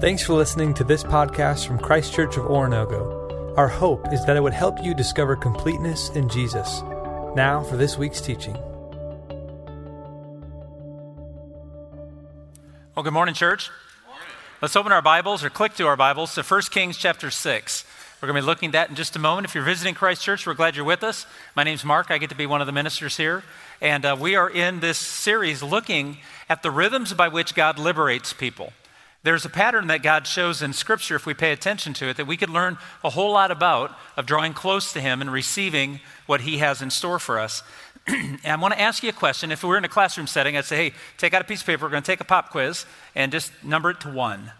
Thanks for listening to this podcast from Christ Church of Oronogo. Our hope is that it would help you discover completeness in Jesus. Now for this week's teaching. Well, good morning, church. Let's open our Bibles or click to our Bibles to 1 Kings chapter 6. We're going to be looking at that in just a moment. If you're visiting Christ Church, we're glad you're with us. My name's Mark. I get to be one of the ministers here. And uh, we are in this series looking at the rhythms by which God liberates people. There's a pattern that God shows in Scripture, if we pay attention to it, that we could learn a whole lot about of drawing close to Him and receiving what He has in store for us. and I want to ask you a question. If we were in a classroom setting, I'd say, hey, take out a piece of paper, we're going to take a pop quiz, and just number it to one.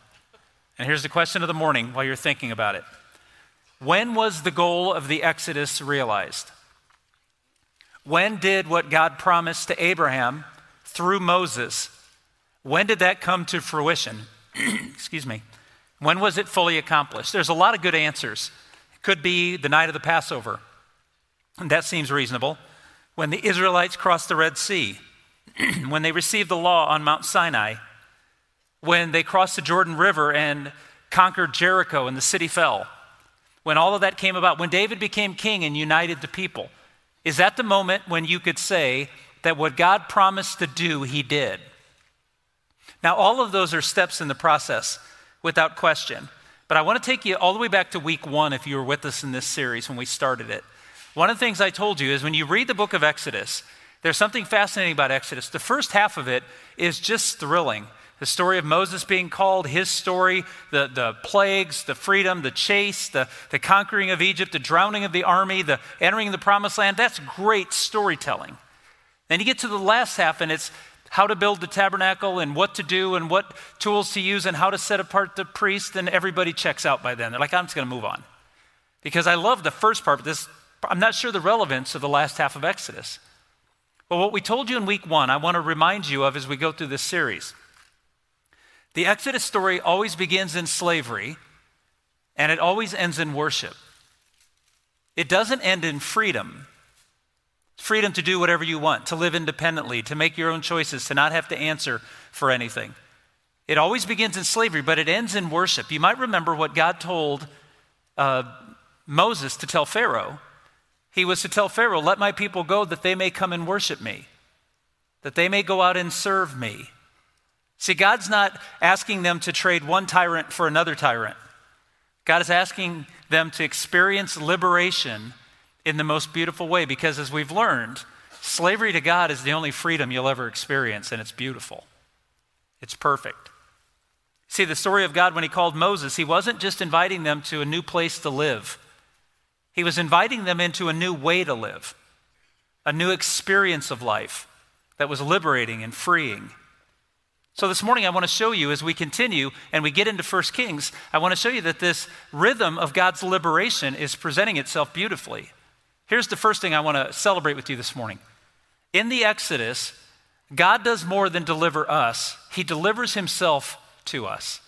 And here's the question of the morning while you're thinking about it When was the goal of the Exodus realized? When did what God promised to Abraham through Moses, when did that come to fruition? excuse me, when was it fully accomplished? There's a lot of good answers. It could be the night of the Passover. And that seems reasonable. When the Israelites crossed the Red Sea, when they received the law on Mount Sinai, when they crossed the Jordan River and conquered Jericho and the city fell, when all of that came about, when David became king and united the people, is that the moment when you could say that what God promised to do, he did? Now, all of those are steps in the process without question. But I want to take you all the way back to week one if you were with us in this series when we started it. One of the things I told you is when you read the book of Exodus, there's something fascinating about Exodus. The first half of it is just thrilling. The story of Moses being called, his story, the, the plagues, the freedom, the chase, the, the conquering of Egypt, the drowning of the army, the entering the promised land. That's great storytelling. Then you get to the last half, and it's how to build the tabernacle and what to do and what tools to use and how to set apart the priest, and everybody checks out by then. They're like, I'm just going to move on. Because I love the first part, but this, I'm not sure the relevance of the last half of Exodus. But what we told you in week one, I want to remind you of as we go through this series. The Exodus story always begins in slavery, and it always ends in worship. It doesn't end in freedom freedom to do whatever you want, to live independently, to make your own choices, to not have to answer for anything. It always begins in slavery, but it ends in worship. You might remember what God told uh, Moses to tell Pharaoh. He was to tell Pharaoh, Let my people go that they may come and worship me, that they may go out and serve me. See, God's not asking them to trade one tyrant for another tyrant. God is asking them to experience liberation in the most beautiful way because, as we've learned, slavery to God is the only freedom you'll ever experience, and it's beautiful. It's perfect. See, the story of God when He called Moses, He wasn't just inviting them to a new place to live, He was inviting them into a new way to live, a new experience of life that was liberating and freeing. So, this morning, I want to show you as we continue and we get into 1 Kings, I want to show you that this rhythm of God's liberation is presenting itself beautifully. Here's the first thing I want to celebrate with you this morning. In the Exodus, God does more than deliver us, He delivers Himself to us.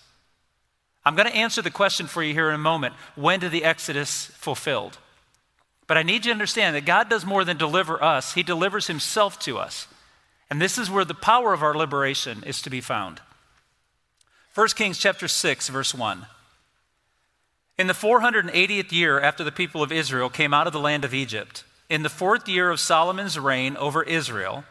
I'm going to answer the question for you here in a moment when did the Exodus fulfilled? But I need you to understand that God does more than deliver us, He delivers Himself to us. And this is where the power of our liberation is to be found. 1 Kings chapter 6 verse 1. In the 480th year after the people of Israel came out of the land of Egypt, in the fourth year of Solomon's reign over Israel,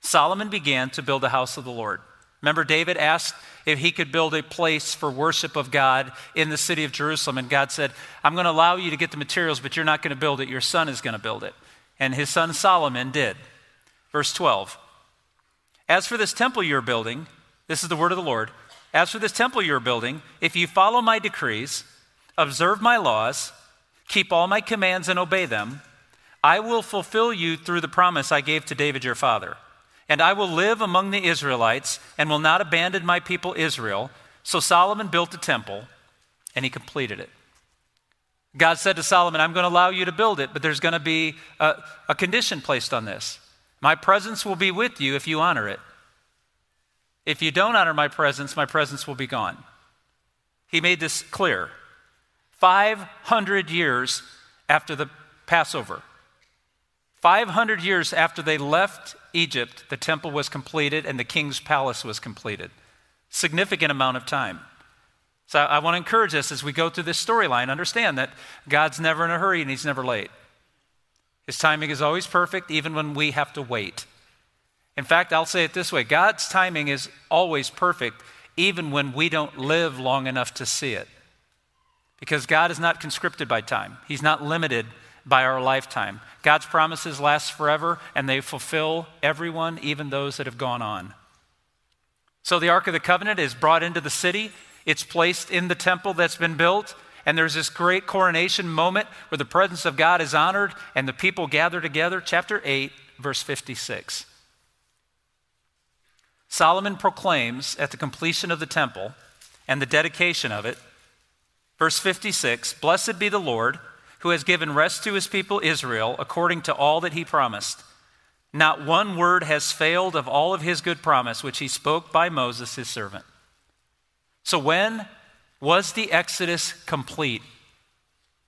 Solomon began to build a house of the Lord. Remember, David asked if he could build a place for worship of God in the city of Jerusalem. And God said, I'm going to allow you to get the materials, but you're not going to build it. Your son is going to build it. And his son Solomon did. Verse 12 As for this temple you're building, this is the word of the Lord. As for this temple you're building, if you follow my decrees, observe my laws, keep all my commands, and obey them, I will fulfill you through the promise I gave to David your father. And I will live among the Israelites and will not abandon my people Israel. So Solomon built a temple and he completed it. God said to Solomon, I'm going to allow you to build it, but there's going to be a, a condition placed on this. My presence will be with you if you honor it. If you don't honor my presence, my presence will be gone. He made this clear. 500 years after the Passover. 500 years after they left Egypt, the temple was completed and the king's palace was completed. Significant amount of time. So I want to encourage us as we go through this storyline, understand that God's never in a hurry and He's never late. His timing is always perfect, even when we have to wait. In fact, I'll say it this way God's timing is always perfect, even when we don't live long enough to see it. Because God is not conscripted by time, He's not limited by our lifetime. God's promises last forever, and they fulfill everyone, even those that have gone on. So the Ark of the Covenant is brought into the city, it's placed in the temple that's been built. And there's this great coronation moment where the presence of God is honored and the people gather together. Chapter 8, verse 56. Solomon proclaims at the completion of the temple and the dedication of it, verse 56 Blessed be the Lord who has given rest to his people Israel according to all that he promised. Not one word has failed of all of his good promise, which he spoke by Moses, his servant. So, when was the Exodus complete?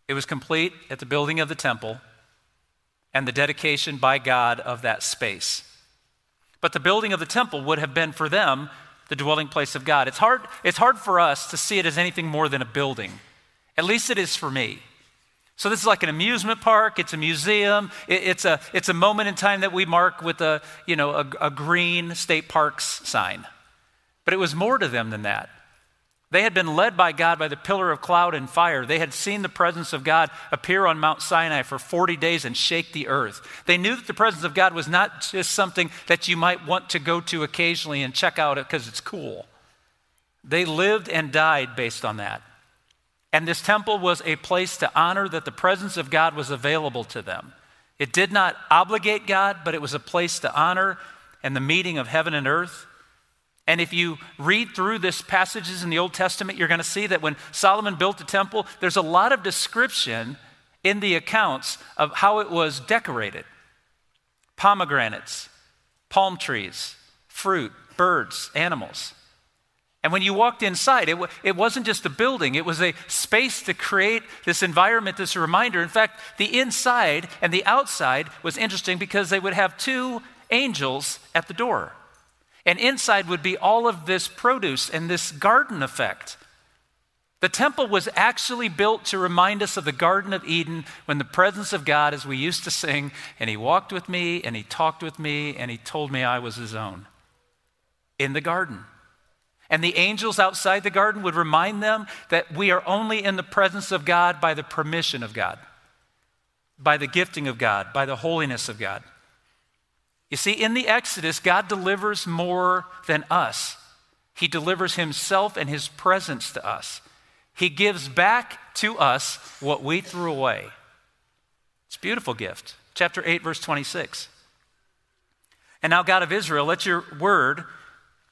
It was complete at the building of the temple and the dedication by God of that space. But the building of the temple would have been for them the dwelling place of God. It's hard, it's hard for us to see it as anything more than a building. At least it is for me. So this is like an amusement park. It's a museum. It, it's, a, it's a moment in time that we mark with a, you know, a, a green state parks sign. But it was more to them than that. They had been led by God by the pillar of cloud and fire. They had seen the presence of God appear on Mount Sinai for 40 days and shake the earth. They knew that the presence of God was not just something that you might want to go to occasionally and check out because it's cool. They lived and died based on that. And this temple was a place to honor that the presence of God was available to them. It did not obligate God, but it was a place to honor and the meeting of heaven and earth. And if you read through this passages in the Old Testament, you're going to see that when Solomon built the temple, there's a lot of description in the accounts of how it was decorated. Pomegranates, palm trees, fruit, birds, animals. And when you walked inside, it, w- it wasn't just a building, it was a space to create this environment, this reminder. In fact, the inside and the outside was interesting because they would have two angels at the door. And inside would be all of this produce and this garden effect. The temple was actually built to remind us of the Garden of Eden when the presence of God, as we used to sing, and He walked with me, and He talked with me, and He told me I was His own. In the garden. And the angels outside the garden would remind them that we are only in the presence of God by the permission of God, by the gifting of God, by the holiness of God. You see, in the Exodus, God delivers more than us. He delivers Himself and His presence to us. He gives back to us what we threw away. It's a beautiful gift. Chapter 8, verse 26. And now, God of Israel, let your word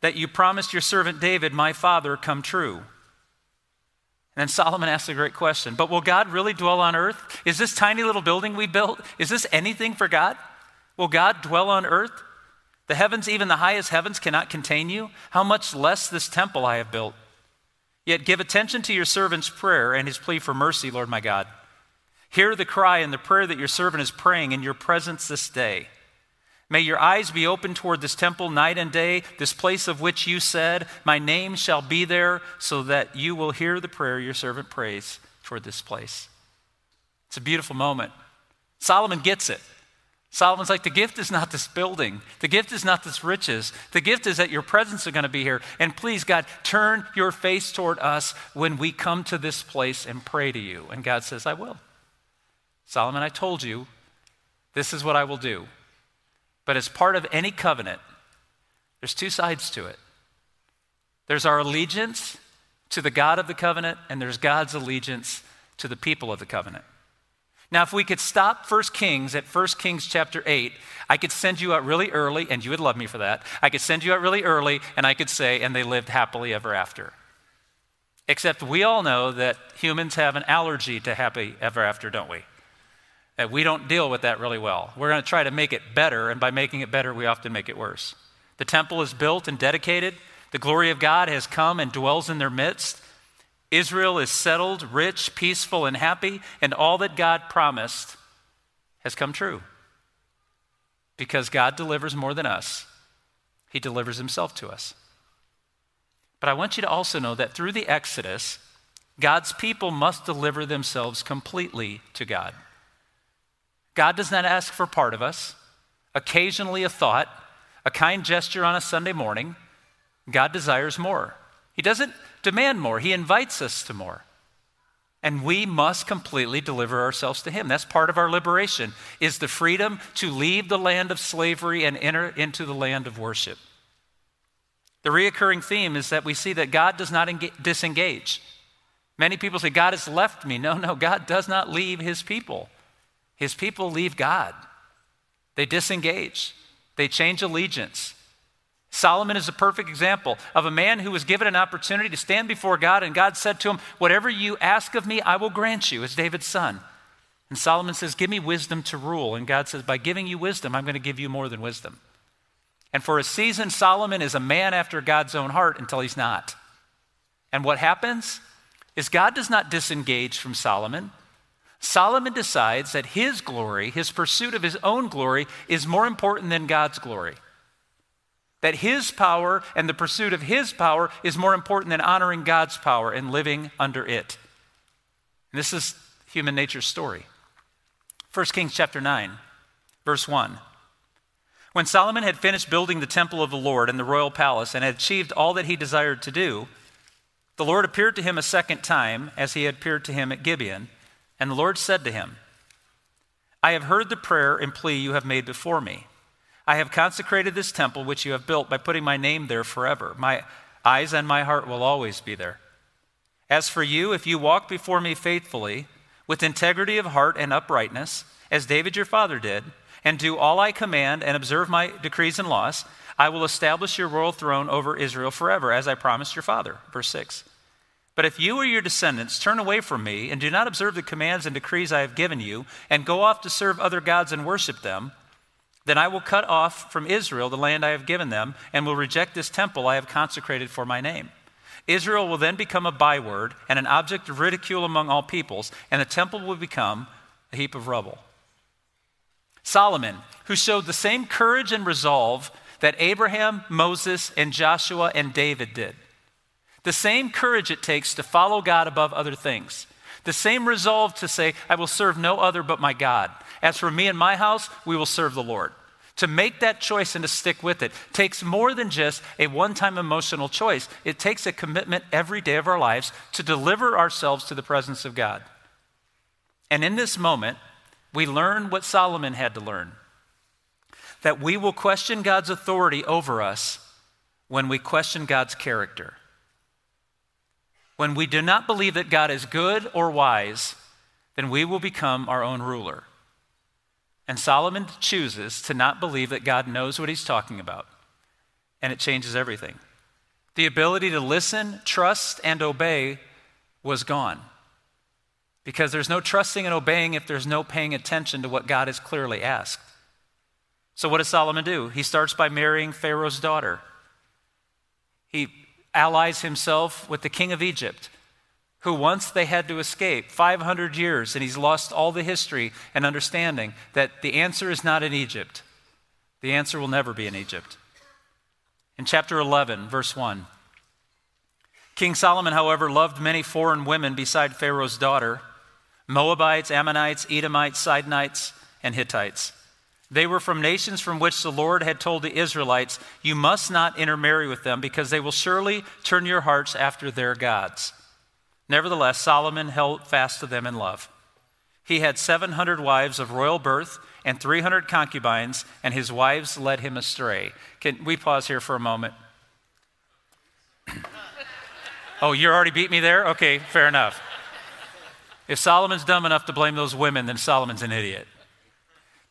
that you promised your servant David, my father, come true. And then Solomon asks a great question But will God really dwell on earth? Is this tiny little building we built, is this anything for God? Will God dwell on earth? The heavens, even the highest heavens, cannot contain you. How much less this temple I have built? Yet give attention to your servant's prayer and his plea for mercy, Lord my God. Hear the cry and the prayer that your servant is praying in your presence this day. May your eyes be open toward this temple night and day, this place of which you said, My name shall be there, so that you will hear the prayer your servant prays toward this place. It's a beautiful moment. Solomon gets it. Solomon's like, the gift is not this building. The gift is not this riches. The gift is that your presence is going to be here. And please, God, turn your face toward us when we come to this place and pray to you. And God says, I will. Solomon, I told you, this is what I will do. But as part of any covenant, there's two sides to it there's our allegiance to the God of the covenant, and there's God's allegiance to the people of the covenant. Now, if we could stop 1 Kings at 1 Kings chapter 8, I could send you out really early, and you would love me for that. I could send you out really early, and I could say, and they lived happily ever after. Except we all know that humans have an allergy to happy ever after, don't we? We don't deal with that really well. We're going to try to make it better, and by making it better, we often make it worse. The temple is built and dedicated. The glory of God has come and dwells in their midst. Israel is settled, rich, peaceful, and happy, and all that God promised has come true. Because God delivers more than us, He delivers Himself to us. But I want you to also know that through the Exodus, God's people must deliver themselves completely to God. God does not ask for part of us, occasionally a thought, a kind gesture on a Sunday morning. God desires more. He doesn't demand more, He invites us to more. And we must completely deliver ourselves to Him. That's part of our liberation, is the freedom to leave the land of slavery and enter into the land of worship. The reoccurring theme is that we see that God does not engage, disengage. Many people say, God has left me. No, no, God does not leave His people. His people leave God, they disengage, they change allegiance. Solomon is a perfect example of a man who was given an opportunity to stand before God, and God said to him, Whatever you ask of me, I will grant you, as David's son. And Solomon says, Give me wisdom to rule. And God says, By giving you wisdom, I'm going to give you more than wisdom. And for a season, Solomon is a man after God's own heart until he's not. And what happens is God does not disengage from Solomon. Solomon decides that his glory, his pursuit of his own glory, is more important than God's glory. That his power and the pursuit of his power is more important than honoring God's power and living under it. And this is human nature's story. 1 Kings chapter 9, verse 1. When Solomon had finished building the temple of the Lord and the royal palace and had achieved all that he desired to do, the Lord appeared to him a second time as he had appeared to him at Gibeon and the Lord said to him, I have heard the prayer and plea you have made before me. I have consecrated this temple which you have built by putting my name there forever. My eyes and my heart will always be there. As for you, if you walk before me faithfully, with integrity of heart and uprightness, as David your father did, and do all I command and observe my decrees and laws, I will establish your royal throne over Israel forever, as I promised your father. Verse 6. But if you or your descendants turn away from me and do not observe the commands and decrees I have given you, and go off to serve other gods and worship them, then I will cut off from Israel the land I have given them, and will reject this temple I have consecrated for my name. Israel will then become a byword and an object of ridicule among all peoples, and the temple will become a heap of rubble. Solomon, who showed the same courage and resolve that Abraham, Moses, and Joshua and David did the same courage it takes to follow God above other things. The same resolve to say, I will serve no other but my God. As for me and my house, we will serve the Lord. To make that choice and to stick with it takes more than just a one time emotional choice. It takes a commitment every day of our lives to deliver ourselves to the presence of God. And in this moment, we learn what Solomon had to learn that we will question God's authority over us when we question God's character. When we do not believe that God is good or wise, then we will become our own ruler. And Solomon chooses to not believe that God knows what he's talking about. And it changes everything. The ability to listen, trust, and obey was gone. Because there's no trusting and obeying if there's no paying attention to what God has clearly asked. So, what does Solomon do? He starts by marrying Pharaoh's daughter. He allies himself with the king of Egypt, who once they had to escape 500 years, and he's lost all the history and understanding that the answer is not in Egypt. The answer will never be in Egypt. In chapter 11, verse 1, King Solomon, however, loved many foreign women beside Pharaoh's daughter Moabites, Ammonites, Edomites, Sidonites, and Hittites. They were from nations from which the Lord had told the Israelites, You must not intermarry with them, because they will surely turn your hearts after their gods. Nevertheless, Solomon held fast to them in love. He had 700 wives of royal birth and 300 concubines, and his wives led him astray. Can we pause here for a moment? oh, you already beat me there? Okay, fair enough. If Solomon's dumb enough to blame those women, then Solomon's an idiot.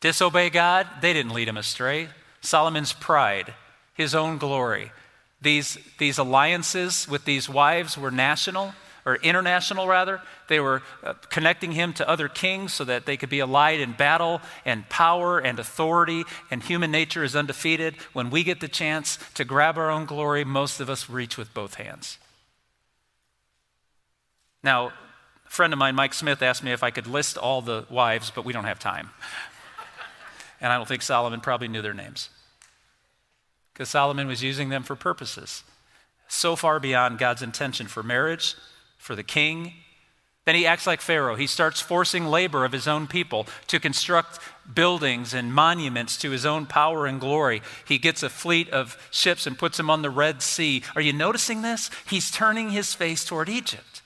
Disobey God, they didn't lead him astray. Solomon's pride, his own glory. These, these alliances with these wives were national, or international rather. They were uh, connecting him to other kings so that they could be allied in battle and power and authority, and human nature is undefeated. When we get the chance to grab our own glory, most of us reach with both hands. Now, a friend of mine, Mike Smith, asked me if I could list all the wives, but we don't have time. And I don't think Solomon probably knew their names because Solomon was using them for purposes. so far beyond God's intention for marriage, for the king. Then he acts like Pharaoh. He starts forcing labor of his own people to construct buildings and monuments to his own power and glory. He gets a fleet of ships and puts them on the Red Sea. Are you noticing this? He's turning his face toward Egypt.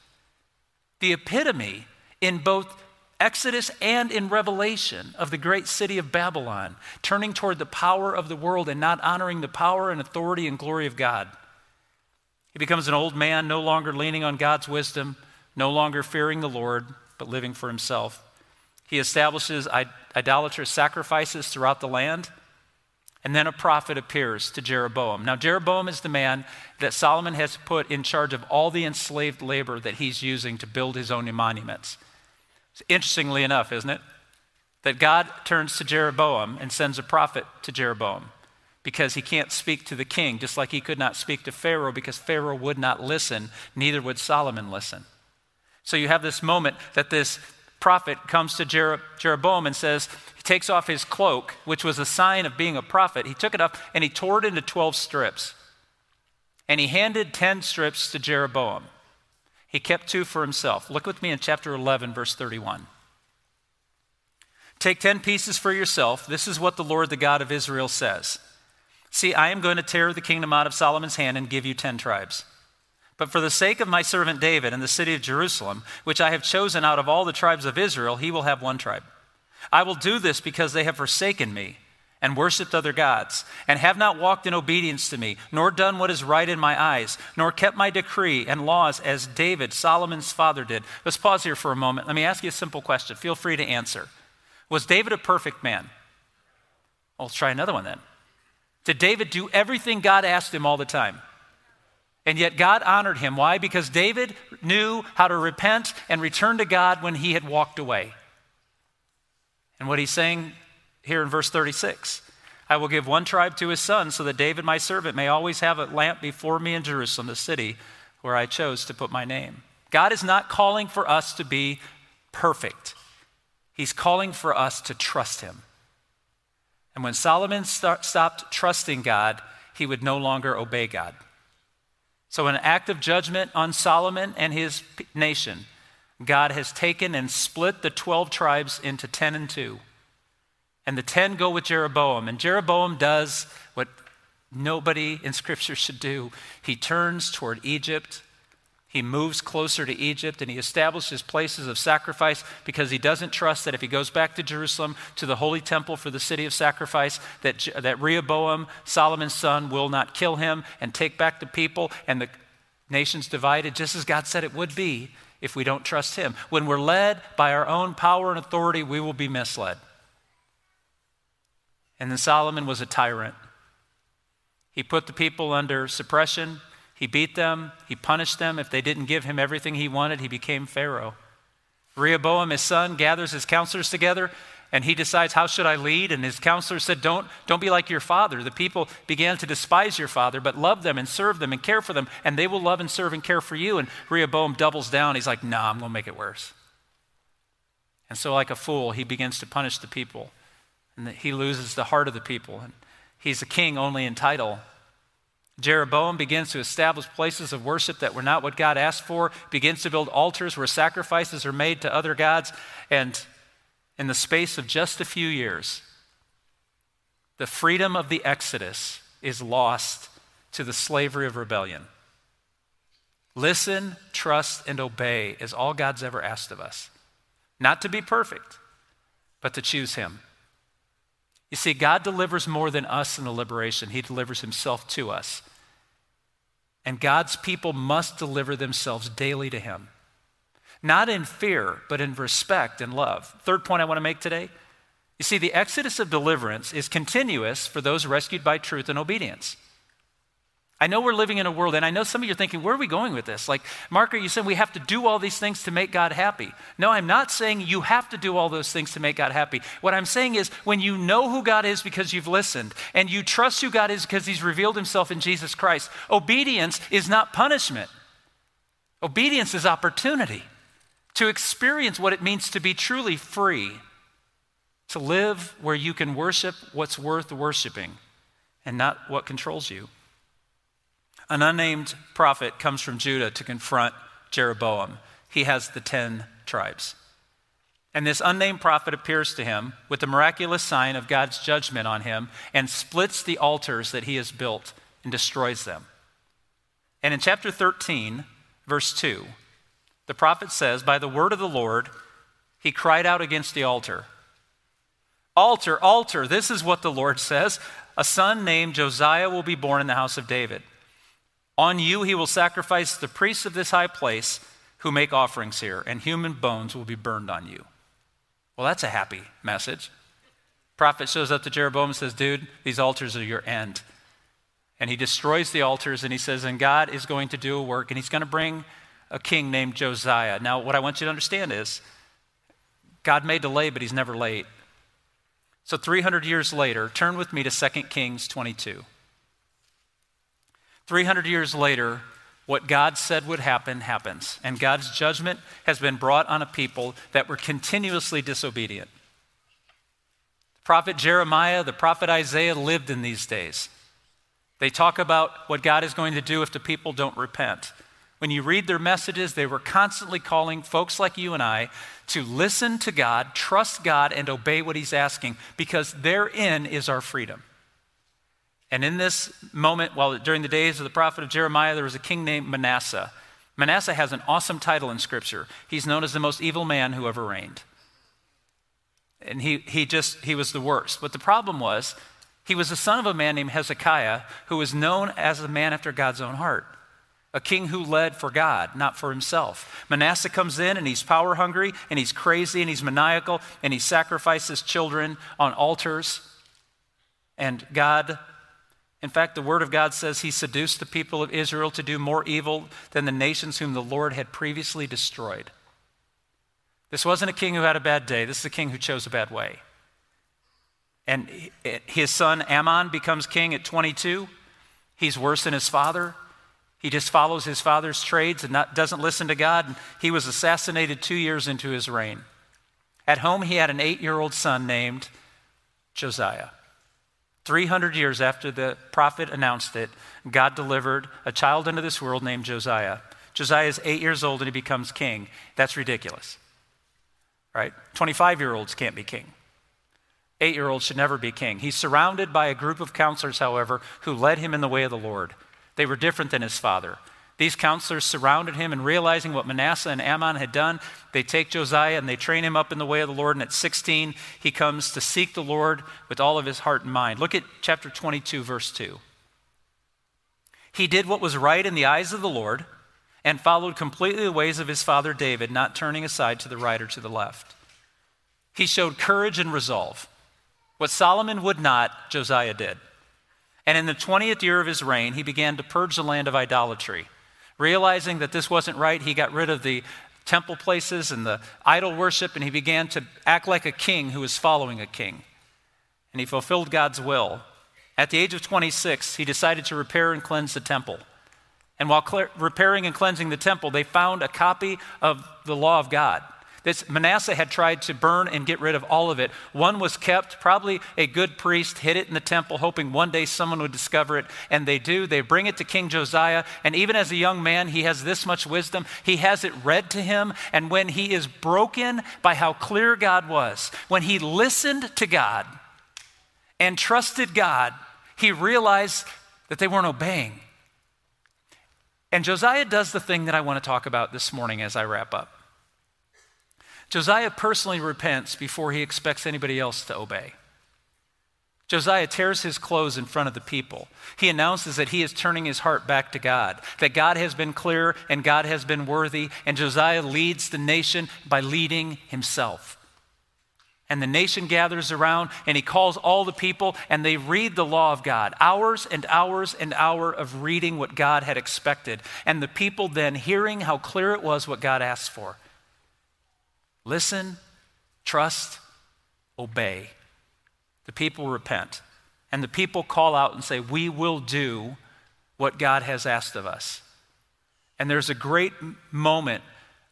The epitome in both Exodus and in Revelation of the great city of Babylon, turning toward the power of the world and not honoring the power and authority and glory of God. He becomes an old man, no longer leaning on God's wisdom, no longer fearing the Lord, but living for himself. He establishes idolatrous sacrifices throughout the land. And then a prophet appears to Jeroboam. Now, Jeroboam is the man that Solomon has put in charge of all the enslaved labor that he's using to build his own monuments. Interestingly enough, isn't it? That God turns to Jeroboam and sends a prophet to Jeroboam because he can't speak to the king, just like he could not speak to Pharaoh because Pharaoh would not listen, neither would Solomon listen. So you have this moment that this prophet comes to Jeroboam and says, he takes off his cloak, which was a sign of being a prophet. He took it up and he tore it into 12 strips. And he handed 10 strips to Jeroboam. He kept two for himself. Look with me in chapter 11, verse 31. Take 10 pieces for yourself. This is what the Lord, the God of Israel, says See, I am going to tear the kingdom out of Solomon's hand and give you 10 tribes. But for the sake of my servant David and the city of Jerusalem, which I have chosen out of all the tribes of Israel, he will have one tribe. I will do this because they have forsaken me and worshiped other gods, and have not walked in obedience to me, nor done what is right in my eyes, nor kept my decree and laws as David, Solomon's father, did. Let's pause here for a moment. Let me ask you a simple question. Feel free to answer. Was David a perfect man? Well, let's try another one then. Did David do everything God asked him all the time? And yet God honored him. Why? Because David knew how to repent and return to God when he had walked away. And what he's saying here in verse 36. I will give one tribe to his son, so that David, my servant, may always have a lamp before me in Jerusalem, the city where I chose to put my name. God is not calling for us to be perfect, He's calling for us to trust Him. And when Solomon st- stopped trusting God, he would no longer obey God. So, in an act of judgment on Solomon and his nation, God has taken and split the 12 tribes into 10 and 2 and the ten go with Jeroboam. And Jeroboam does what nobody in Scripture should do he turns toward Egypt. He moves closer to Egypt and he establishes places of sacrifice because he doesn't trust that if he goes back to Jerusalem, to the holy temple for the city of sacrifice, that, that Rehoboam, Solomon's son, will not kill him and take back the people and the nations divided, just as God said it would be if we don't trust him. When we're led by our own power and authority, we will be misled. And then Solomon was a tyrant. He put the people under suppression. He beat them. He punished them. If they didn't give him everything he wanted, he became Pharaoh. Rehoboam, his son, gathers his counselors together and he decides, How should I lead? And his counselors said, don't, don't be like your father. The people began to despise your father, but love them and serve them and care for them, and they will love and serve and care for you. And Rehoboam doubles down. He's like, nah, I'm going to make it worse. And so, like a fool, he begins to punish the people and that he loses the heart of the people. And he's a king only in title. Jeroboam begins to establish places of worship that were not what God asked for, begins to build altars where sacrifices are made to other gods, and in the space of just a few years, the freedom of the Exodus is lost to the slavery of rebellion. Listen, trust, and obey is all God's ever asked of us. Not to be perfect, but to choose Him. You see, God delivers more than us in the liberation, He delivers Himself to us. And God's people must deliver themselves daily to Him. Not in fear, but in respect and love. Third point I want to make today. You see, the exodus of deliverance is continuous for those rescued by truth and obedience. I know we're living in a world, and I know some of you are thinking, where are we going with this? Like, Mark, you said we have to do all these things to make God happy. No, I'm not saying you have to do all those things to make God happy. What I'm saying is, when you know who God is because you've listened, and you trust who God is because He's revealed Himself in Jesus Christ, obedience is not punishment. Obedience is opportunity to experience what it means to be truly free, to live where you can worship what's worth worshiping and not what controls you. An unnamed prophet comes from Judah to confront Jeroboam. He has the 10 tribes. And this unnamed prophet appears to him with the miraculous sign of God's judgment on him and splits the altars that he has built and destroys them. And in chapter 13, verse 2, the prophet says, By the word of the Lord, he cried out against the altar. Altar, altar, this is what the Lord says. A son named Josiah will be born in the house of David. On you he will sacrifice the priests of this high place who make offerings here, and human bones will be burned on you. Well, that's a happy message. Prophet shows up to Jeroboam and says, Dude, these altars are your end. And he destroys the altars and he says, And God is going to do a work and he's going to bring a king named Josiah. Now, what I want you to understand is God may delay, but he's never late. So 300 years later, turn with me to 2 Kings 22. 300 years later, what God said would happen happens, and God's judgment has been brought on a people that were continuously disobedient. The prophet Jeremiah, the prophet Isaiah lived in these days. They talk about what God is going to do if the people don't repent. When you read their messages, they were constantly calling folks like you and I to listen to God, trust God, and obey what He's asking because therein is our freedom. And in this moment, while during the days of the prophet of Jeremiah, there was a king named Manasseh. Manasseh has an awesome title in Scripture. He's known as the most evil man who ever reigned. And he, he just, he was the worst. But the problem was, he was the son of a man named Hezekiah, who was known as a man after God's own heart, a king who led for God, not for himself. Manasseh comes in and he's power hungry and he's crazy and he's maniacal and he sacrifices children on altars. And God, in fact, the word of God says he seduced the people of Israel to do more evil than the nations whom the Lord had previously destroyed. This wasn't a king who had a bad day, this is a king who chose a bad way. And his son Amon becomes king at 22. He's worse than his father. He just follows his father's trades and not, doesn't listen to God. He was assassinated two years into his reign. At home, he had an eight year old son named Josiah. 300 years after the prophet announced it, God delivered a child into this world named Josiah. Josiah is eight years old and he becomes king. That's ridiculous, right? 25 year olds can't be king Eight year olds should never be king. He's surrounded by a group of counselors, however, who led him in the way of the Lord. They were different than his father. These counselors surrounded him, and realizing what Manasseh and Amon had done, they take Josiah and they train him up in the way of the Lord. And at 16, he comes to seek the Lord with all of his heart and mind. Look at chapter 22, verse 2. He did what was right in the eyes of the Lord and followed completely the ways of his father David, not turning aside to the right or to the left. He showed courage and resolve. What Solomon would not, Josiah did. And in the 20th year of his reign, he began to purge the land of idolatry. Realizing that this wasn't right, he got rid of the temple places and the idol worship, and he began to act like a king who was following a king. And he fulfilled God's will. At the age of 26, he decided to repair and cleanse the temple. And while cl- repairing and cleansing the temple, they found a copy of the law of God. This Manasseh had tried to burn and get rid of all of it. One was kept. Probably a good priest hid it in the temple, hoping one day someone would discover it. And they do. They bring it to King Josiah. And even as a young man, he has this much wisdom. He has it read to him. And when he is broken by how clear God was, when he listened to God and trusted God, he realized that they weren't obeying. And Josiah does the thing that I want to talk about this morning as I wrap up. Josiah personally repents before he expects anybody else to obey. Josiah tears his clothes in front of the people. He announces that he is turning his heart back to God, that God has been clear and God has been worthy, and Josiah leads the nation by leading himself. And the nation gathers around and he calls all the people and they read the law of God. Hours and hours and hours of reading what God had expected. And the people then hearing how clear it was what God asked for. Listen, trust, obey. The people repent. And the people call out and say, We will do what God has asked of us. And there's a great moment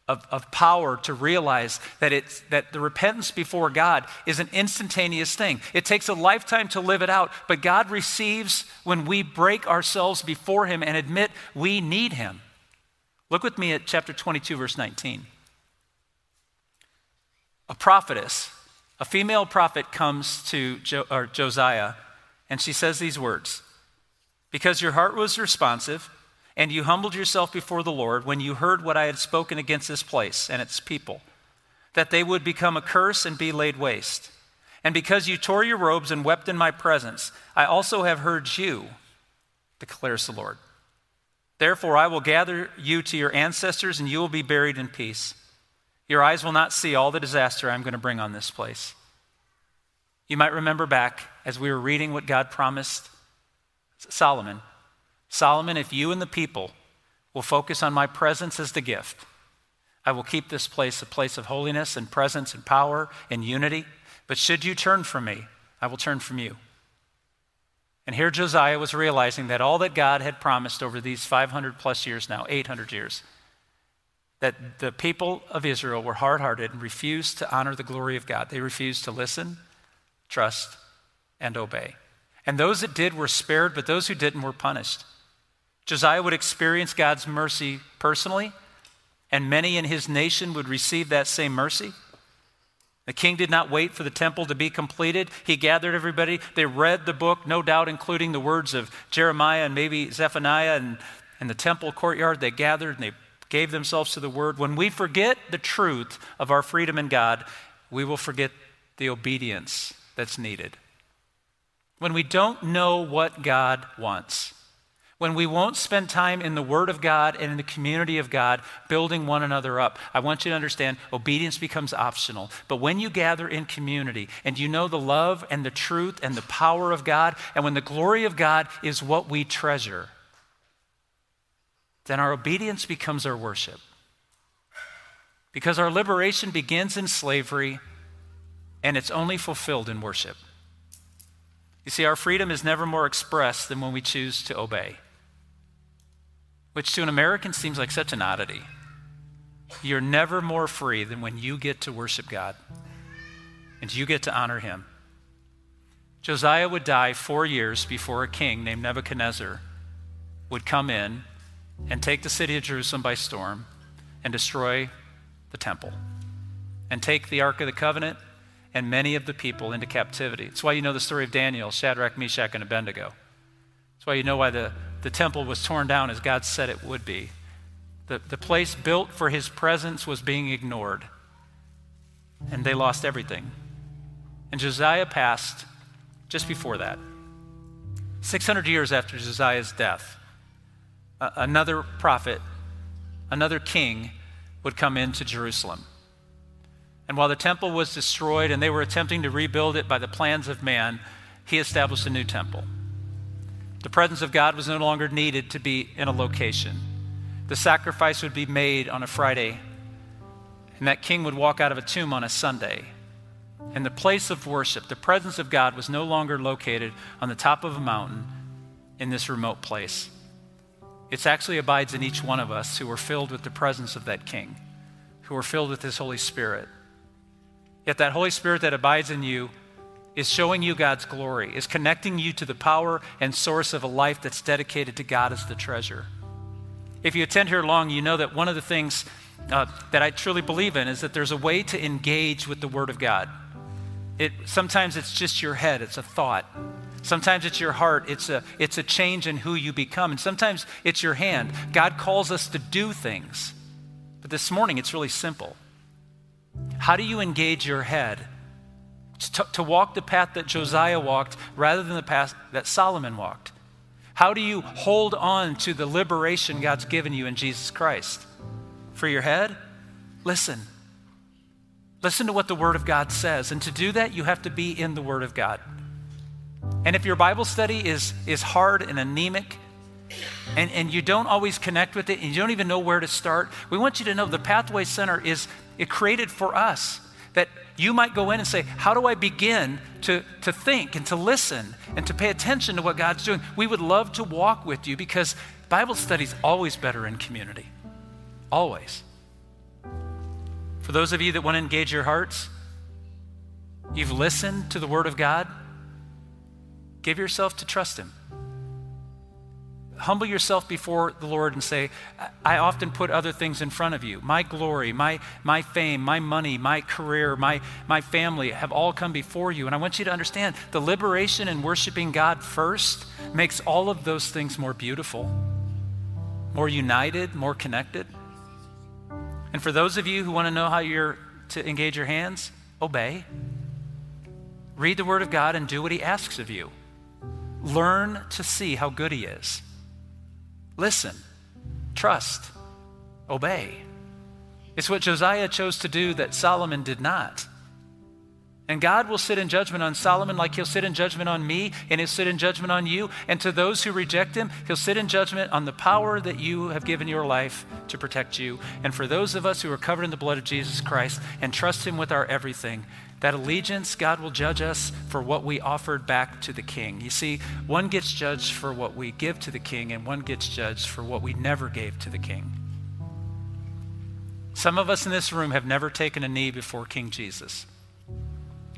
of, of power to realize that, it's, that the repentance before God is an instantaneous thing. It takes a lifetime to live it out, but God receives when we break ourselves before Him and admit we need Him. Look with me at chapter 22, verse 19. A prophetess, a female prophet, comes to jo- Josiah and she says these words Because your heart was responsive, and you humbled yourself before the Lord when you heard what I had spoken against this place and its people, that they would become a curse and be laid waste. And because you tore your robes and wept in my presence, I also have heard you, declares the Lord. Therefore, I will gather you to your ancestors, and you will be buried in peace. Your eyes will not see all the disaster I'm going to bring on this place. You might remember back as we were reading what God promised Solomon Solomon, if you and the people will focus on my presence as the gift, I will keep this place a place of holiness and presence and power and unity. But should you turn from me, I will turn from you. And here Josiah was realizing that all that God had promised over these 500 plus years now, 800 years, that the people of Israel were hard hearted and refused to honor the glory of God. They refused to listen, trust, and obey. And those that did were spared, but those who didn't were punished. Josiah would experience God's mercy personally, and many in his nation would receive that same mercy. The king did not wait for the temple to be completed. He gathered everybody. They read the book, no doubt including the words of Jeremiah and maybe Zephaniah and, and the temple courtyard. They gathered and they gave themselves to the word. When we forget the truth of our freedom in God, we will forget the obedience that's needed. When we don't know what God wants, when we won't spend time in the Word of God and in the community of God, building one another up. I want you to understand obedience becomes optional. But when you gather in community and you know the love and the truth and the power of God, and when the glory of God is what we treasure, then our obedience becomes our worship. Because our liberation begins in slavery and it's only fulfilled in worship. You see, our freedom is never more expressed than when we choose to obey which to an American seems like such an oddity. You're never more free than when you get to worship God and you get to honor Him. Josiah would die four years before a king named Nebuchadnezzar would come in and take the city of Jerusalem by storm and destroy the temple and take the Ark of the Covenant and many of the people into captivity. It's why you know the story of Daniel, Shadrach, Meshach, and Abednego. That's why you know why the the temple was torn down as God said it would be. The, the place built for his presence was being ignored, and they lost everything. And Josiah passed just before that. 600 years after Josiah's death, another prophet, another king would come into Jerusalem. And while the temple was destroyed and they were attempting to rebuild it by the plans of man, he established a new temple. The presence of God was no longer needed to be in a location. The sacrifice would be made on a Friday, and that king would walk out of a tomb on a Sunday. And the place of worship, the presence of God, was no longer located on the top of a mountain in this remote place. It actually abides in each one of us who are filled with the presence of that king, who are filled with his Holy Spirit. Yet that Holy Spirit that abides in you is showing you God's glory, is connecting you to the power and source of a life that's dedicated to God as the treasure. If you attend here long, you know that one of the things uh, that I truly believe in is that there's a way to engage with the Word of God. It, sometimes it's just your head, it's a thought. Sometimes it's your heart, it's a, it's a change in who you become. And sometimes it's your hand. God calls us to do things. But this morning, it's really simple. How do you engage your head to, to walk the path that Josiah walked rather than the path that Solomon walked? How do you hold on to the liberation God's given you in Jesus Christ? For your head? Listen. Listen to what the Word of God says. And to do that, you have to be in the Word of God. And if your Bible study is, is hard and anemic, and, and you don't always connect with it, and you don't even know where to start, we want you to know the Pathway Center is it created for us that you might go in and say, How do I begin to, to think and to listen and to pay attention to what God's doing? We would love to walk with you because Bible study is always better in community. Always. For those of you that want to engage your hearts, you've listened to the Word of God, give yourself to trust Him humble yourself before the Lord and say, I often put other things in front of you. My glory, my, my fame, my money, my career, my, my family have all come before you. And I want you to understand the liberation in worshiping God first makes all of those things more beautiful, more united, more connected. And for those of you who want to know how you're to engage your hands, obey. Read the Word of God and do what He asks of you. Learn to see how good He is. Listen, trust, obey. It's what Josiah chose to do that Solomon did not. And God will sit in judgment on Solomon like he'll sit in judgment on me, and he'll sit in judgment on you. And to those who reject him, he'll sit in judgment on the power that you have given your life to protect you. And for those of us who are covered in the blood of Jesus Christ and trust him with our everything, that allegiance, God will judge us for what we offered back to the king. You see, one gets judged for what we give to the king, and one gets judged for what we never gave to the king. Some of us in this room have never taken a knee before King Jesus.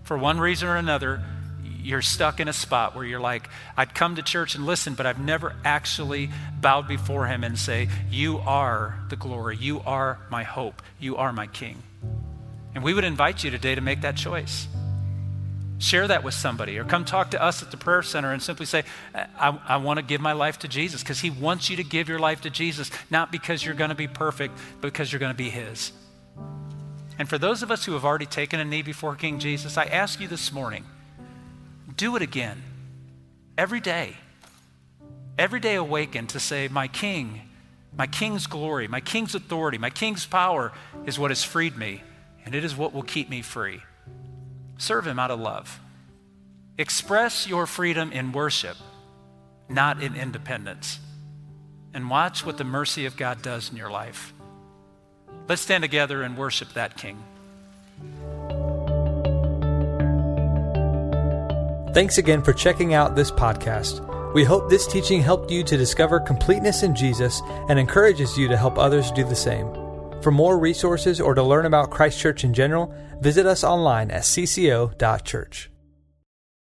For one reason or another, you're stuck in a spot where you're like, I'd come to church and listen, but I've never actually bowed before him and say, You are the glory. You are my hope. You are my king. And we would invite you today to make that choice. Share that with somebody, or come talk to us at the prayer center and simply say, I, I want to give my life to Jesus, because He wants you to give your life to Jesus, not because you're going to be perfect, but because you're going to be His. And for those of us who have already taken a knee before King Jesus, I ask you this morning do it again. Every day. Every day awaken to say, My King, my King's glory, my King's authority, my King's power is what has freed me and it is what will keep me free. Serve Him out of love. Express your freedom in worship, not in independence. And watch what the mercy of God does in your life. Let's stand together and worship that King. Thanks again for checking out this podcast. We hope this teaching helped you to discover completeness in Jesus and encourages you to help others do the same. For more resources or to learn about Christ Church in general, visit us online at cco.church.